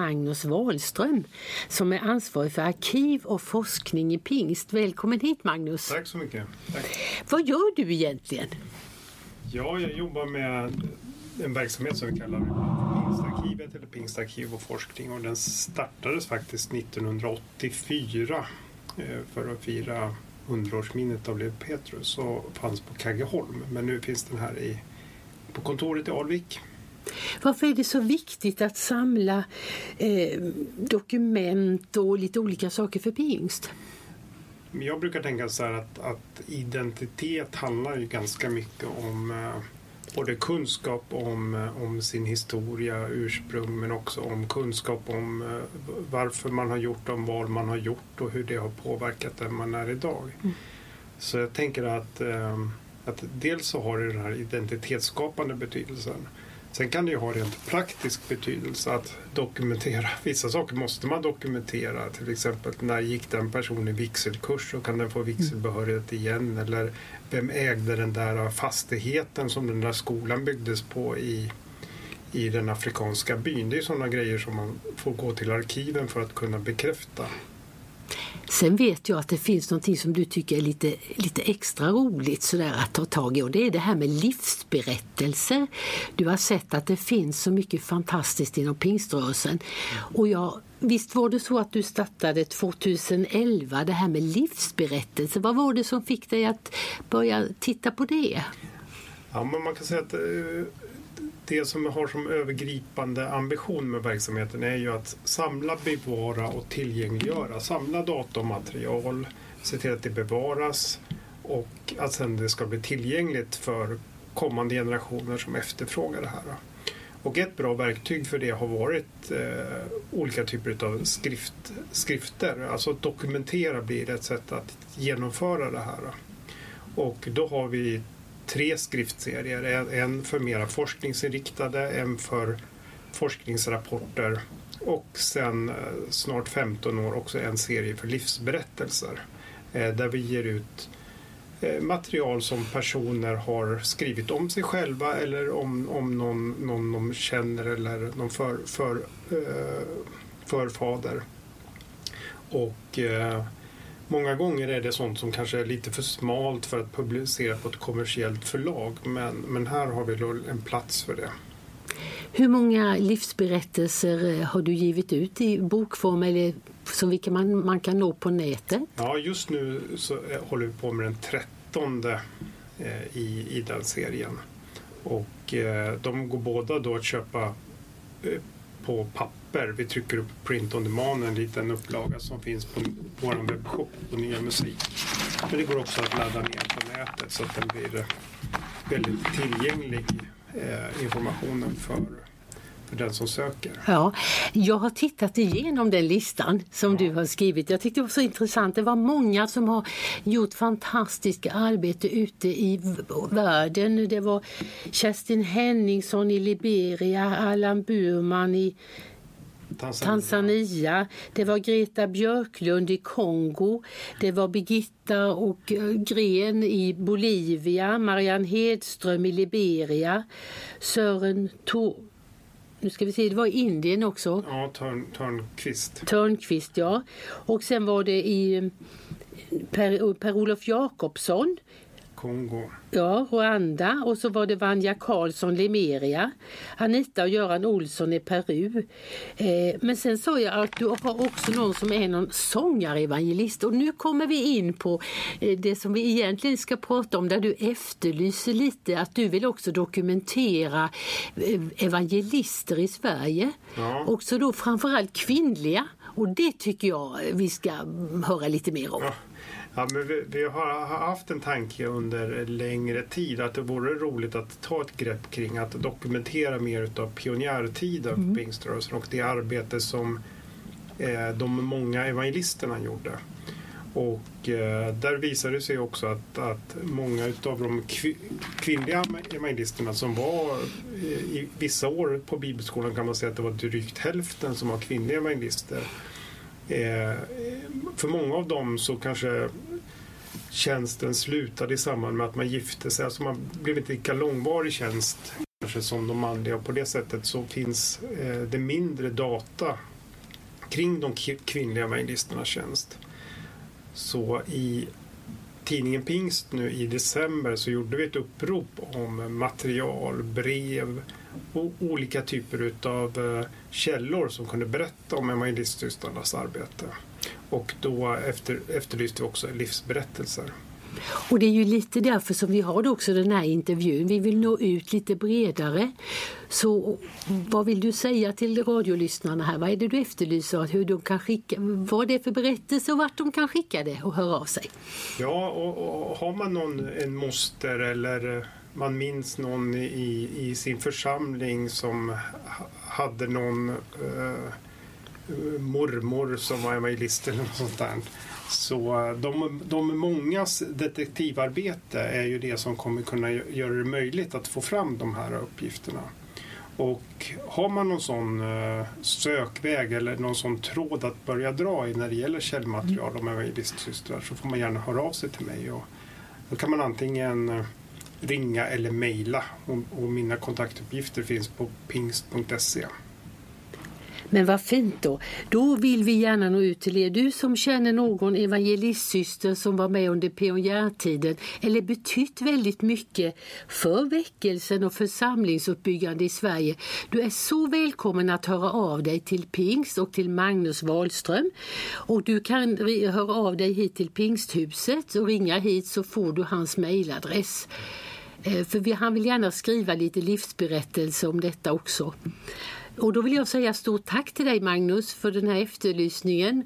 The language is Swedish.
Magnus Wahlström som är ansvarig för arkiv och forskning i pingst. Välkommen hit Magnus! Tack så mycket! Tack. Vad gör du egentligen? Ja, jag jobbar med en verksamhet som vi kallar Pingstarkivet eller Pingstarkiv och forskning och den startades faktiskt 1984 eh, för att fira 100-årsminnet av Lev Petrus och fanns på Kaggeholm. Men nu finns den här i, på kontoret i Alvik. Varför är det så viktigt att samla eh, dokument och lite olika saker för pingst? Jag brukar tänka så här att, att identitet handlar ju ganska mycket om eh, både kunskap om, eh, om sin historia, ursprung men också om kunskap om eh, varför man har gjort de val man har gjort och hur det har påverkat den man är idag. Mm. Så jag tänker att, eh, att dels så har det den här identitetsskapande betydelsen. Sen kan det ju ha rent praktisk betydelse att dokumentera. Vissa saker måste man dokumentera. Till exempel när gick den personen vigselkurs och kan den få vigselbehörighet igen? Eller vem ägde den där fastigheten som den där skolan byggdes på i, i den afrikanska byn? Det är sådana grejer som man får gå till arkiven för att kunna bekräfta. Sen vet jag att det finns någonting som du tycker är lite, lite extra roligt sådär att ta tag i och det är det här med livsberättelser. Du har sett att det finns så mycket fantastiskt inom pingströrelsen. Och jag, visst var det så att du startade 2011 det här med livsberättelser. Vad var det som fick dig att börja titta på det? Ja, men man kan säga att eh, det som jag har som övergripande ambition med verksamheten är ju att samla, bevara och tillgängliggöra. Samla datamaterial, se till att det bevaras och att sen det ska bli tillgängligt för kommande generationer som efterfrågar det här. Och ett bra verktyg för det har varit eh, olika typer av skrift, skrifter. Alltså att dokumentera blir ett sätt att genomföra det här. Och då har vi tre skriftserier. En för mera forskningsinriktade, en för forskningsrapporter och sen eh, snart 15 år också en serie för livsberättelser eh, där vi ger ut eh, material som personer har skrivit om sig själva eller om, om någon, någon de känner eller någon för, för, förfader. Och Många gånger är det sånt som kanske är lite för smalt för att publicera på ett kommersiellt förlag men, men här har vi en plats för det. Hur många livsberättelser eh, har du givit ut i bokform eller som vilka man, man kan nå på nätet? Ja, just nu så eh, håller vi på med den trettonde eh, i, i den serien. Och de går båda då att köpa på papper. Vi trycker upp print on demand, en liten upplaga som finns på vår webbshop på Nya Musik. Men det går också att ladda ner på nätet så att den blir väldigt tillgänglig eh, informationen för för den som söker. Ja, jag har tittat igenom den listan som ja. du har skrivit. Jag tyckte det var så intressant. Det var många som har gjort fantastiska arbete ute i världen. Det var Kerstin Henningsson i Liberia, Allan Burman i Tanzania. Tanzania. Det var Greta Björklund i Kongo. Det var Birgitta och eh, Gren i Bolivia. Marianne Hedström i Liberia. Sören Tor nu ska vi se, det var i Indien också. Ja, Törn, Törnqvist. Törnqvist, ja. Och sen var det i eh, Per-Olof per Jakobsson Kongo. Ja, Rwanda och så var det Vanja Karlsson, Lemeria. Anita och Göran Olsson i Peru. Eh, men sen sa jag att du har också någon som är någon sångarevangelist och nu kommer vi in på eh, det som vi egentligen ska prata om där du efterlyser lite att du vill också dokumentera eh, evangelister i Sverige. Ja. Också då framförallt kvinnliga och det tycker jag vi ska höra lite mer om. Ja. Ja, men vi, vi, har haft en tanke under längre tid att det vore roligt att ta ett grepp kring att dokumentera mer av pionjärtiden mm. för pingströrelsen och det arbete som eh, de många evangelisterna gjorde. Och eh, där visade det sig också att, att många av de kvinnliga evangelisterna som var eh, i vissa år på bibelskolan kan man säga att det var drygt hälften som var kvinnliga evangelister Eh, för många av dem så kanske tjänsten slutade i samband med att man gifte sig. Alltså man blev inte lika långvarig tjänst kanske som de manliga och på det sättet så finns eh, det mindre data kring de kvinnliga evangelisternas tjänst. Så i tidningen Pingst nu i december så gjorde vi ett upprop om material, brev och olika typer av eh, källor som kunde berätta om evangelistsystrarnas arbete. Och då efter, efterlyste vi också livsberättelser. Och det är ju lite därför som vi har också den här intervjun. Vi vill nå ut lite bredare. Så vad vill du säga till radiolyssnarna här? Vad är det du efterlyser? Hur de kan skicka, vad det är för berättelse och vart de kan skicka det och höra av sig? Ja, och, och har man någon, en moster eller man minns någon i, i sin församling som hade någon eh, mormor som var evangelist eller något sånt där så eh, de, de mångas detektivarbete är ju det som kommer kunna göra det möjligt att få fram de här uppgifterna. Och har man någon sån eh, sökväg eller någon sån tråd att börja dra i när det gäller källmaterial om evangelistsystrar så får man gärna höra av sig till mig. Och då kan man antingen eh, ringa eller mejla och, och mina kontaktuppgifter finns på pingst.se. Men vad fint då. Då vill vi gärna nå ut till er. Du som känner någon evangelistsyster som var med under pionjärtiden eller betytt väldigt mycket för väckelsen och församlingsuppbyggande i Sverige. Du är så välkommen att höra av dig till Pingst och till Magnus Wahlström. Och du kan höra av dig hit till Pingsthuset och ringa hit så får du hans mejladress. Eh, för han vill gärna skriva lite livsberättelse om detta också. Och då vill jag säga stort tack till dig Magnus för den här efterlysningen.